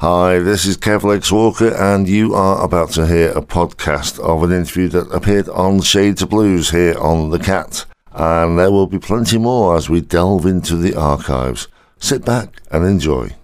Hi, this is Kev Lex Walker, and you are about to hear a podcast of an interview that appeared on Shades of Blues here on The Cat. And there will be plenty more as we delve into the archives. Sit back and enjoy.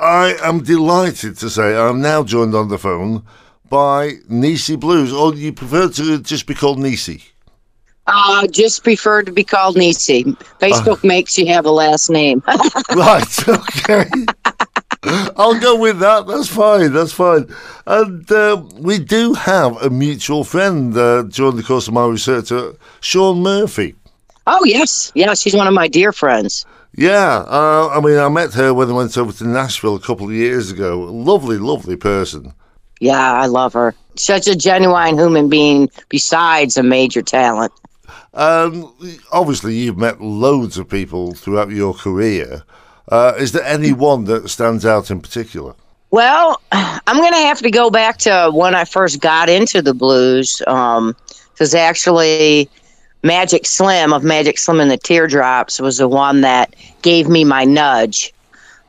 I am delighted to say I'm now joined on the phone by Nisi Blues, or you prefer to just be called Nisi? Uh, just prefer to be called Nisi. Facebook makes you have a last name. right, okay. I'll go with that. That's fine. That's fine. And uh, we do have a mutual friend uh, during the course of my research, uh, Shaun Murphy. oh yes, yes, she's one of my dear friends. Yeah, uh, I mean, I met her when I went over to Nashville a couple of years ago. Lovely, lovely person. Yeah, I love her. Such a genuine human being. Besides a major talent. Um, obviously, you've met loads of people throughout your career. Uh, is there any one that stands out in particular? Well, I'm going to have to go back to when I first got into the blues. Um because actually, Magic Slim of Magic Slim and the Teardrops was the one that gave me my nudge.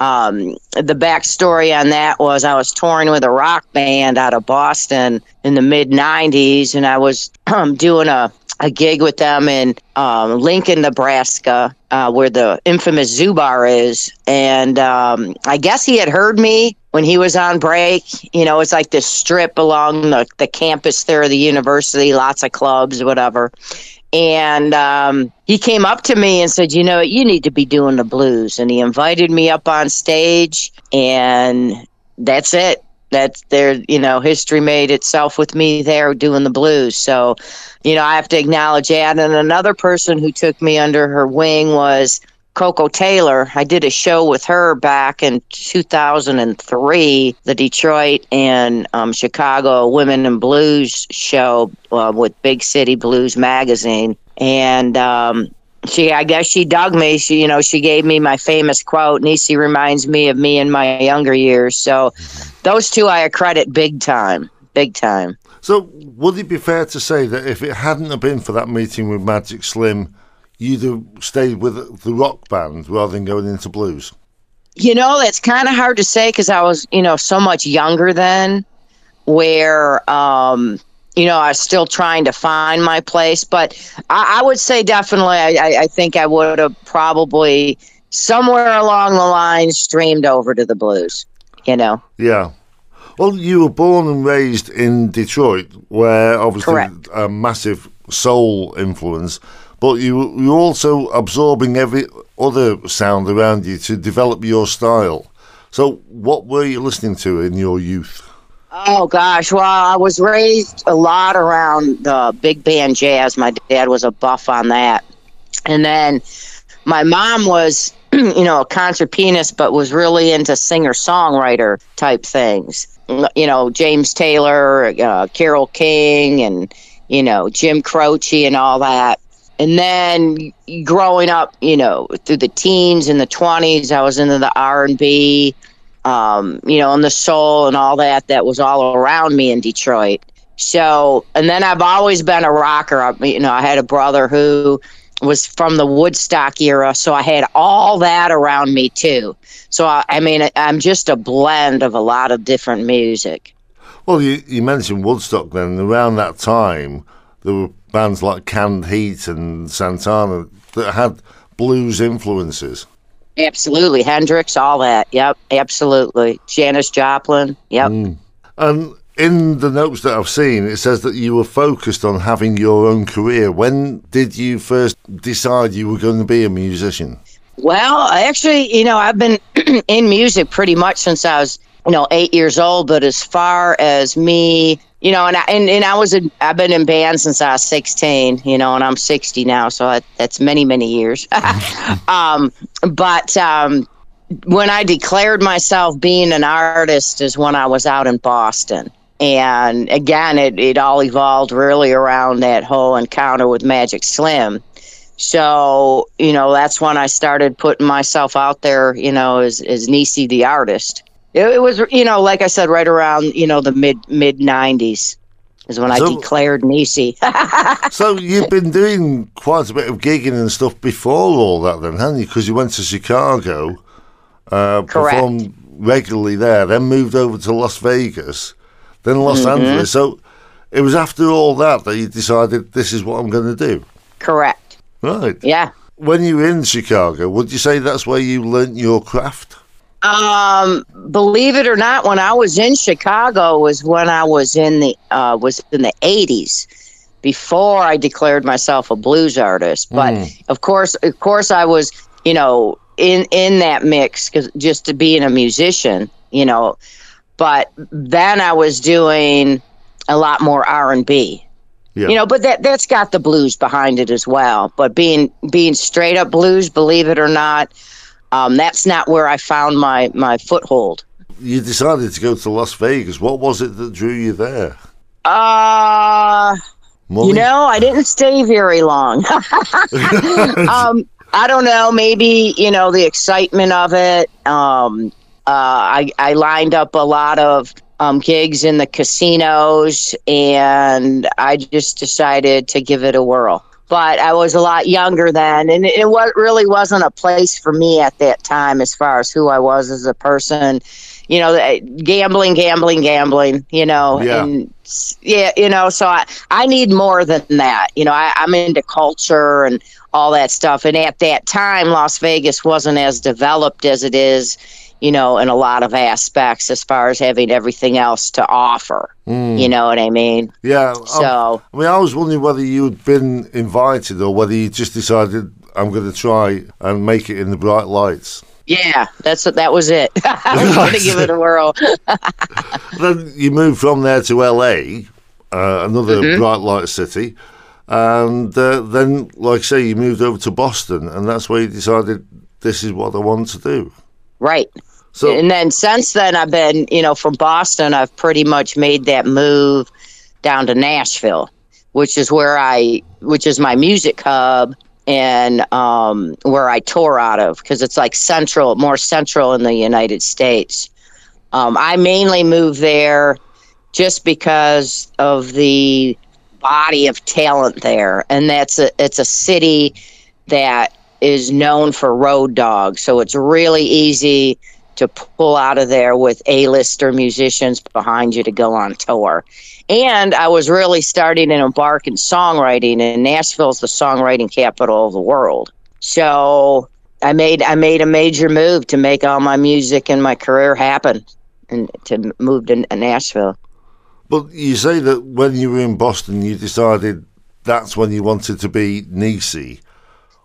Um, the backstory on that was I was touring with a rock band out of Boston in the mid 90s, and I was um, doing a, a gig with them in um, Lincoln, Nebraska, uh, where the infamous Zoo Bar is. And um, I guess he had heard me when he was on break. You know, it's like this strip along the, the campus there of the university, lots of clubs, whatever. And um, he came up to me and said, You know, you need to be doing the blues. And he invited me up on stage, and that's it. That's there, you know, history made itself with me there doing the blues. So, you know, I have to acknowledge that. And another person who took me under her wing was Koko Taylor. I did a show with her back in 2003, the Detroit and um, Chicago Women in Blues show uh, with Big City Blues magazine. And um, she, I guess she dug me. She, you know, she gave me my famous quote, Nisi reminds me of me in my younger years. So those two I accredit big time, big time. So, would it be fair to say that if it hadn't have been for that meeting with Magic Slim, you'd have stayed with the rock band rather than going into blues? You know, that's kind of hard to say because I was, you know, so much younger then, where, um, you know, I was still trying to find my place. But I, I would say definitely, I, I, I think I would have probably somewhere along the line streamed over to the blues, you know. Yeah. Well, you were born and raised in Detroit, where obviously Correct. a massive soul influence, but you you're also absorbing every other sound around you to develop your style. So, what were you listening to in your youth? Oh gosh, well, I was raised a lot around the big band jazz. My dad was a buff on that, and then my mom was, you know, a concert pianist, but was really into singer songwriter type things. You know, James Taylor, uh, Carole King, and you know Jim Croce and all that. And then growing up, you know, through the teens and the twenties, I was into the R and B um, you know, and the soul and all that that was all around me in Detroit. So, and then I've always been a rocker. I, you know, I had a brother who was from the Woodstock era, so I had all that around me too. So, I, I mean, I'm just a blend of a lot of different music. Well, you, you mentioned Woodstock then. Around that time, there were bands like Canned Heat and Santana that had blues influences. Absolutely, Hendrix, all that. Yep, absolutely. Janis Joplin. Yep. Hmm. And in the notes that I've seen, it says that you were focused on having your own career. When did you first decide you were going to be a musician? Well, actually, you know, I've been in music pretty much since I was, you know, eight years old. But as far as me, you know, and I, and, and I was in, I've been in bands since I was 16, you know, and I'm 60 now, so that, that's many many years. um, but um, when I declared myself being an artist is when I was out in Boston. And again, it, it all evolved really around that whole encounter with Magic Slim. So, you know, that's when I started putting myself out there, you know, as, as Nisi the artist. It, it was, you know, like I said, right around, you know, the mid mid 90s is when So- I declared Nisi. So you've been doing quite a bit of gigging and stuff before all that, then, haven't you? Because you went to Chicago, uh, Correct. performed regularly there, then moved over to Las Vegas, then Los Mm-hmm. Angeles. So it was after all that that you decided this is what I'm going to do. Correct. Right. Yeah. When you were in Chicago, would you say that's where you learnt your craft? Um, believe it or not, when I was in Chicago was when I was in the uh, was in the eighties before I declared myself a blues artist. But of course, of course, I was you know in in that mix because just to being a musician, you know. But then I was doing a lot more R and B. Yeah. You know, but that that's got the blues behind it as well. But being being straight up blues, believe it or not, um, that's not where I found my my foothold. You decided to go to Las Vegas. What was it that drew you there? Uh, Money? you know, I didn't stay very long. um, I don't know, maybe you know the excitement of it. Um, uh, I I lined up a lot of um, gigs in the casinos, and I just decided to give it a whirl. But I was a lot younger then, and it wa- really wasn't a place for me at that time as far as who I was as a person. You know, eh, gambling, gambling, gambling. You know, Yeah. and yeah, you know. So I I need more than that. You know, I, I'm into culture and all that stuff. And at that time, Las Vegas wasn't as developed as it is, you know, in a lot of aspects as far as having everything else to offer. You know what I mean? Yeah. um, So, I mean, I was wondering whether you'd been invited or whether you just decided I'm going to try and make it in the bright lights. Yeah, that's what that was it. I was going to give it a whirl. Then you moved from there to LA, uh, another Mm-hmm. bright light city, and uh, then, like I say, you moved over to Boston, and that's where you decided this is what I want to do. Right. So, and then since then i've been you know from boston i've pretty much made that move down to nashville which is where i which is my music hub and um, where i tour out of because it's like central more central in the united states um, i mainly moved there just because of the body of talent there and that's a it's a city that is known for road dogs so it's really easy to pull out of there with A-lister musicians behind you to go on tour. And I was really starting to embark in songwriting, and Nashville's the songwriting capital of the world. So I made I made a major move to make all my music and my career happen, and to move to Nashville. but you say that when you were in Boston, you decided that's when you wanted to be Nisi.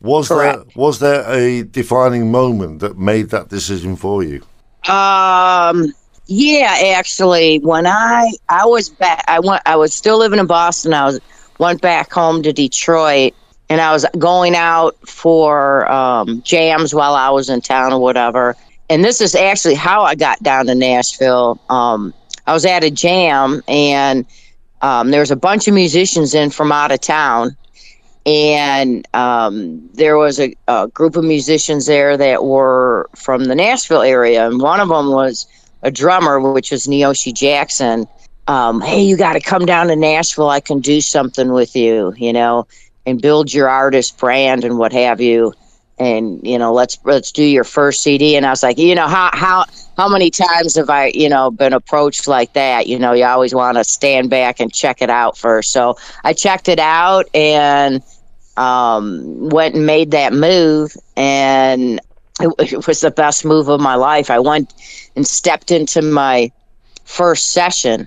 Was there Correct. was there a defining moment that made that decision for you? Um. Yeah, actually, when I I was back, I went. I was still living in Boston. I was went back home to Detroit, and I was going out for um, jams while I was in town or whatever. And this is actually how I got down to Nashville. Um, I was at a jam, and um, there was a bunch of musicians in from out of town, and um, there was a, a group of musicians there that were from the Nashville area, and one of them was a drummer, which was Neoshi Jackson. Um, hey, you got to come down to Nashville. I can do something with you, you know, and build your artist brand and what have you. And you know, let's let's do your first CD. And I was like, you know, how how how many times have I, you know, been approached like that? You know, you always want to stand back and check it out first. So I checked it out and um, went and made that move, and it, it was the best move of my life. I went and stepped into my first session,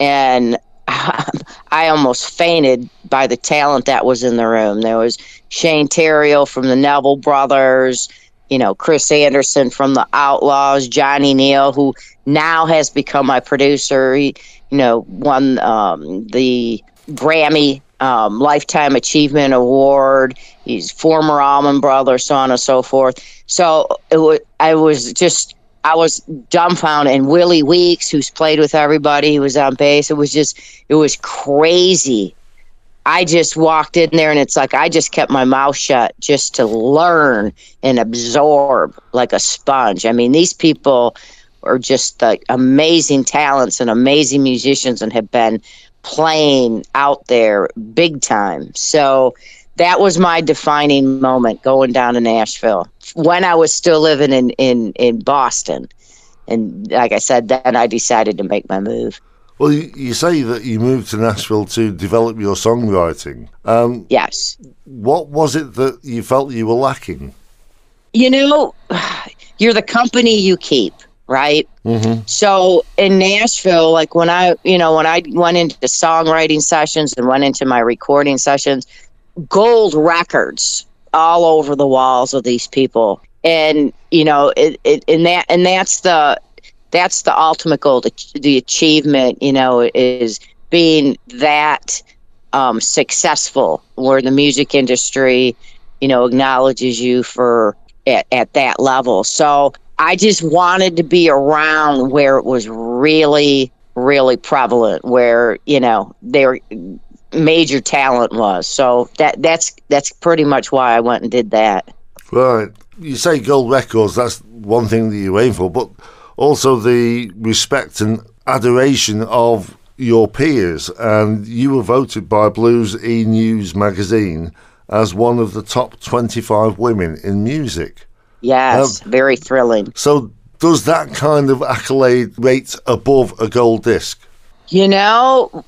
and I almost fainted by the talent that was in the room. There was Shane Theriot from the Neville Brothers, you know, Chris Anderson from the Outlaws, Johnny Neel, who now has become my producer. He, you know, won um, the Grammy um, Lifetime Achievement Award. He's former Allman Brother, so on and so forth. So it was, I was just, I was dumbfounded. And Willie Weeks, who's played with everybody, he was on bass. It was just, it was crazy. I just walked in there and it's like I just kept my mouth shut just to learn and absorb like a sponge. I mean, these people are just like amazing talents and amazing musicians and have been playing out there big time. So that was my defining moment going down to Nashville when I was still living in in in Boston. and like I said, then I decided to make my move. Well, you, you say that you moved to Nashville to develop your songwriting. Um, Yes. what was it that you felt you were lacking? You know, you're the company you keep, right? Mm-hmm. So in Nashville, like when I, you know, when I went into songwriting sessions and went into my recording sessions, gold records all over the walls of these people, and you know, it, it and that and that's the that's the ultimate goal, the, the achievement, you know, is being that um, successful, where the music industry, you know, acknowledges you for at, at that level. So I just wanted to be around where it was really, really prevalent, where you know their major talent was. So that that's that's pretty much why I went and did that. Right. You say gold records, that's one thing that you aim for, but also the respect and adoration of your peers. And you were voted by Blues E News magazine as one of the top 25 women in music. Yes, very thrilling. So, does that kind of accolade rate above a gold disc? You know,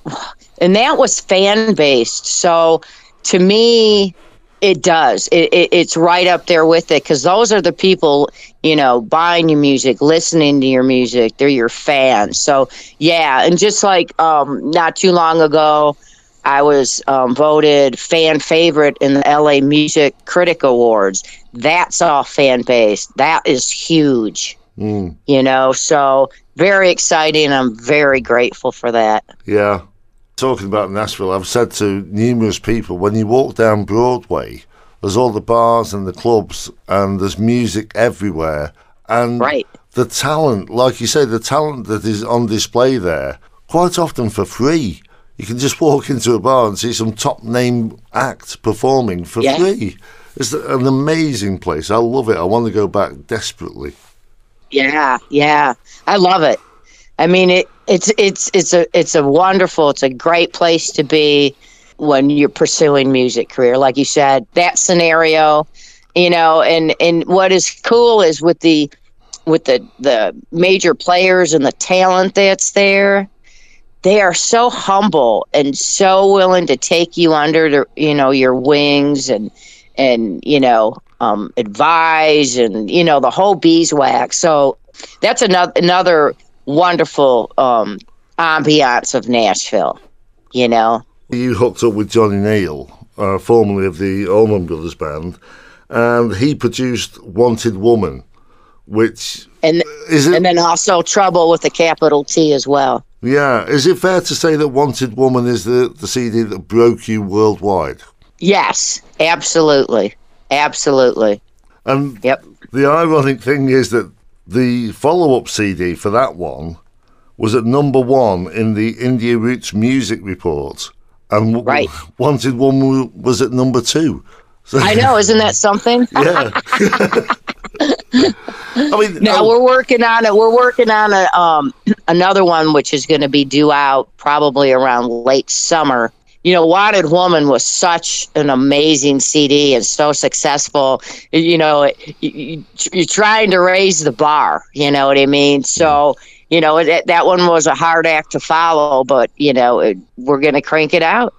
and that was fan based. So to me, it does. It, it, it's right up there with it because those are the people, you know, buying your music, listening to your music. They're your fans. So yeah, and just like um, not too long ago, I was um, voted fan favorite in the LA Music Critic Awards. That's all fan based. That is huge. Mm, You know, so very exciting. I'm very grateful for that. yeah. Talking about Nashville, I've said to numerous people when you walk down Broadway, there's all the bars and the clubs, and there's music everywhere. And Right. the talent, like you say, the talent that is on display there, quite often for free. You can just walk into a bar and see some top name act performing for Yeah. free. It's an amazing place. I love it. I want to go back desperately. Yeah, yeah. I love it. I mean it it's it's it's a it's a wonderful, it's a great place to be when you're pursuing music career. Like you said, that scenario, you know, and and what is cool is with the with the the major players and the talent that's there, they are so humble and so willing to take you under the, you know your wings and and you know um, advise and you know the whole beeswax. So that's another another wonderful um, ambiance of Nashville. You know, You hooked up with Johnny Neel, uh, formerly of the Allman Brothers Band, and he produced Wanted Woman, which and is it? and then also trouble with a capital T as well. yeah, is it fair to say that Wanted Woman is the, the CD that broke you worldwide? Yes, absolutely, absolutely. And Yep. the ironic thing is that the follow up CD for that one was at number one in the India Roots Music Report, and w- Right. Wanted Woman was at number two. So, I know, isn't that something? yeah. I mean, Now oh, we're working on it. We're working on a um another one which is going to be due out probably around late summer. You know, Wanted Woman was such an amazing CD and so successful. You know, you, you're trying to raise the bar. You know what I mean? So, you know, that that one was a hard act to follow, but you know, it, we're going to crank it out.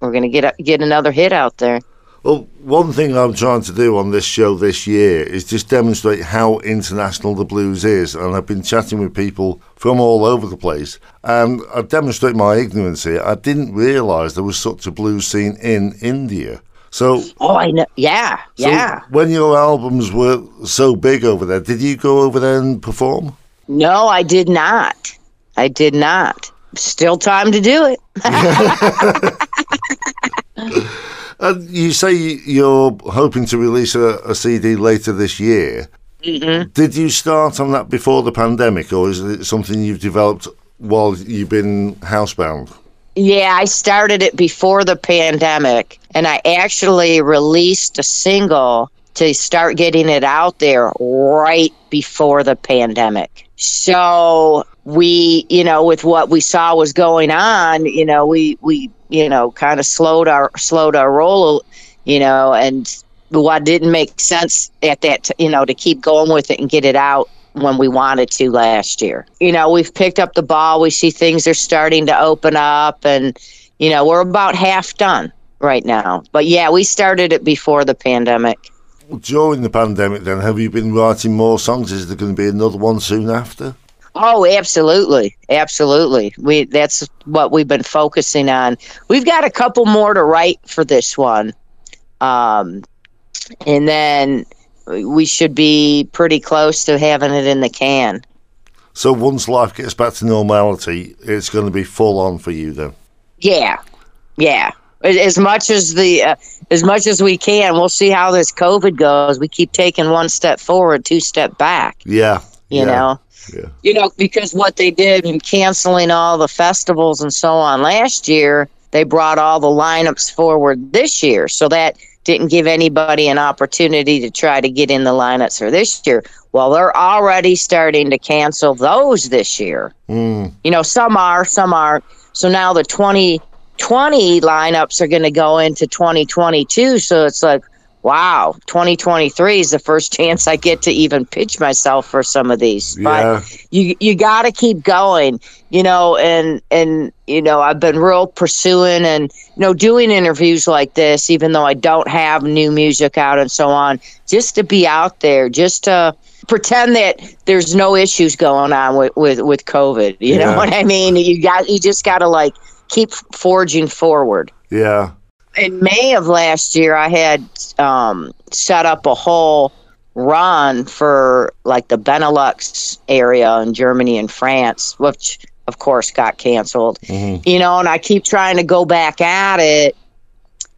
We're going to get get another hit out there. Well, one thing I'm trying to do on this show this year is just demonstrate how international the blues is. And I've been chatting with people from all over the place. And I demonstrate my ignorance here. I didn't realise there was such a blues scene in India. So, Oh, I know. Yeah, so yeah. when your albums were so big over there, did you go over there and perform? No, I did not. I did not. Still time to do it. And you say you're hoping to release a, a CD later this year. Mm-hmm. Did you start on that before the pandemic, or is it something you've developed while you've been housebound? Yeah, I started it before the pandemic, and I actually released a single to start getting it out there right before the pandemic. So we, you know, with what we saw was going on, you know, we we you know kind of slowed our slowed our roll, you know, and what didn't make sense at that, t- you know, to keep going with it and get it out when we wanted to last year. You know, we've picked up the ball. We see things are starting to open up, and you know, we're about half done right now. But yeah, we started it before the pandemic. During the pandemic, then, have you been writing more songs? Is there going to be another one soon after? Oh, absolutely, absolutely. We that's what we've been focusing on. We've got a couple more to write for this one, um, and then we should be pretty close to having it in the can. So once life gets back to normality, it's going to be full on for you then. Yeah, yeah. As much as the uh, as much as we can, we'll see how this COVID goes. We keep taking one step forward, two step back. Yeah, you yeah, know. Yeah. You know, because what they did in canceling all the festivals and so on last year, they brought all the lineups forward this year. So that didn't give anybody an opportunity to try to get in the lineups for this year. Well, they're already starting to cancel those this year. Mm. You know, some are, some aren't. So now the 2020 lineups are going to go into 2022. So it's like, wow, 2023 is the first chance I get to even pitch myself for some of these. Yeah. But you you got to keep going, you know, and and you know, I've been real pursuing and you know doing interviews like this even though I don't have new music out and so on, just to be out there, just to pretend that there's no issues going on with with with COVID, you Yeah. know what I mean? You got you just got to like keep forging forward Yeah. In May of last year, I had um, set up a whole run for like the Benelux area in Germany and France, which of course got canceled. Mhm. You know, and I keep trying to go back at it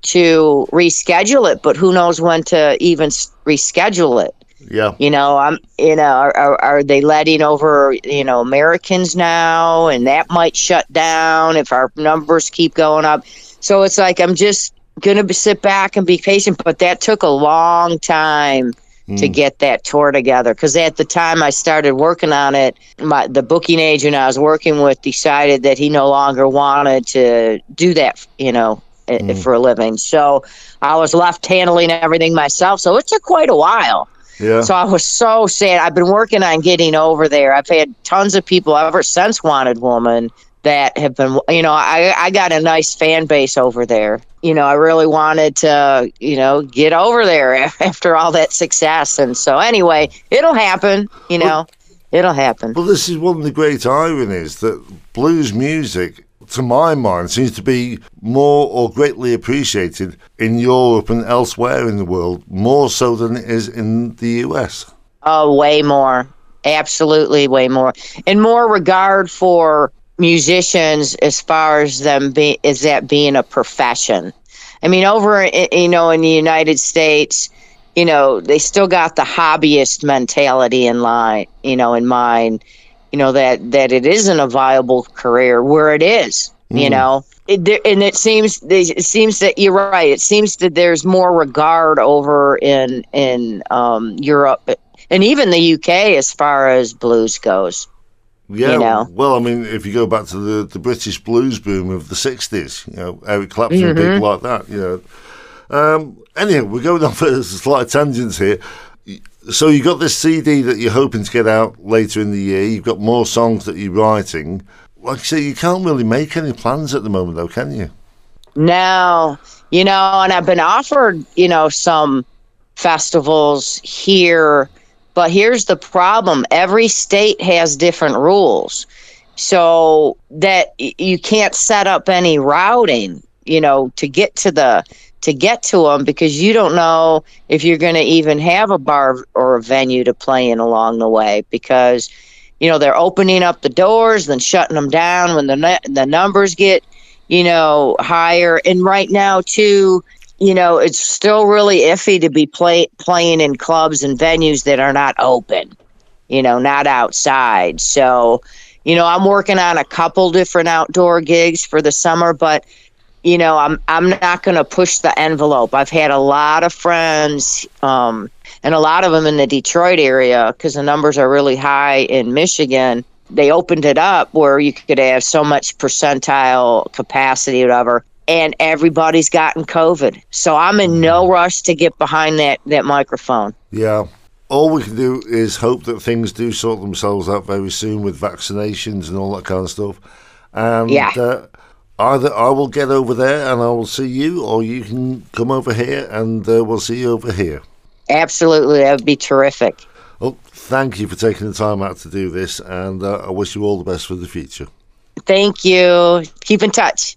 to reschedule it, but who knows when to even reschedule it. Yeah. You know, I'm. You know, are, are, are they letting over you know Americans now, and that might shut down if our numbers keep going up. So it's like I'm just gonna sit back and be patient. But that took a long time to Mm. get that tour together because at the time I started working on it, my the booking agent I was working with decided that he no longer wanted to do that. You know, Mm. for a living. So I was left handling everything myself. So it took quite a while. Yeah. So I was so sad. I've been working on getting over there. I've had tons of people ever since Wanted Woman that have been, you know, I, I got a nice fan base over there. You know, I really wanted to, you know, get over there after all that success. And so, anyway, it'll happen, you know, it'll happen. Well, this is one of the great ironies that blues music, to my mind, seems to be more or greatly appreciated in Europe and elsewhere in the world, more so than it is in the US. Oh, way more. Absolutely, way more. And more regard for musicians as far as them being is that being a profession. I mean, over you know in the United States, you know they still got the hobbyist mentality in line, you know, in mind, you know that that it isn't a viable career where it is, you Mhm. know. It, and it seems it seems that you're right. It seems that there's more regard over in in um, Europe and even the UK as far as blues goes. Yeah, You know. well, I mean, if you go back to the, the British blues boom of the 60s, you know, Eric Clapton, Mhm. people like that, you know. Um, anyhow, we're going off a slight tangents here. So you got this CD that you're hoping to get out later in the year. You've got more songs that you're writing. Like I say, you can't really make any plans at the moment, though, can you? No, you know, and I've been offered, you know, some festivals here, but here's the problem every state has different rules. So that you can't set up any routing, you know, to get to the to get to them because you don't know if you're going to even have a bar or a venue to play in along the way because you know they're opening up the doors then shutting them down when the the numbers get you know, higher. And right now, too, you know, it's still really iffy to be play, playing in clubs and venues that are not open, you know, not outside. So, you know, I'm working on a couple different outdoor gigs for the summer, but you know, I'm I'm not going to push the envelope. I've had a lot of friends, um, and a lot of them in the Detroit area because the numbers are really high in Michigan they opened it up where you could have so much percentile capacity, whatever, and everybody's gotten COVID. So I'm in no rush to get behind that that microphone. Yeah. all we can do is hope that things do sort themselves out very soon with vaccinations and all that kind of stuff. And Yeah. uh, either I will get over there and I will see you, or you can come over here and uh, we'll see you over here. Absolutely, that would be terrific. Well, thank you for taking the time out to do this, and uh, I wish you all the best for the future. Thank you. Keep in touch.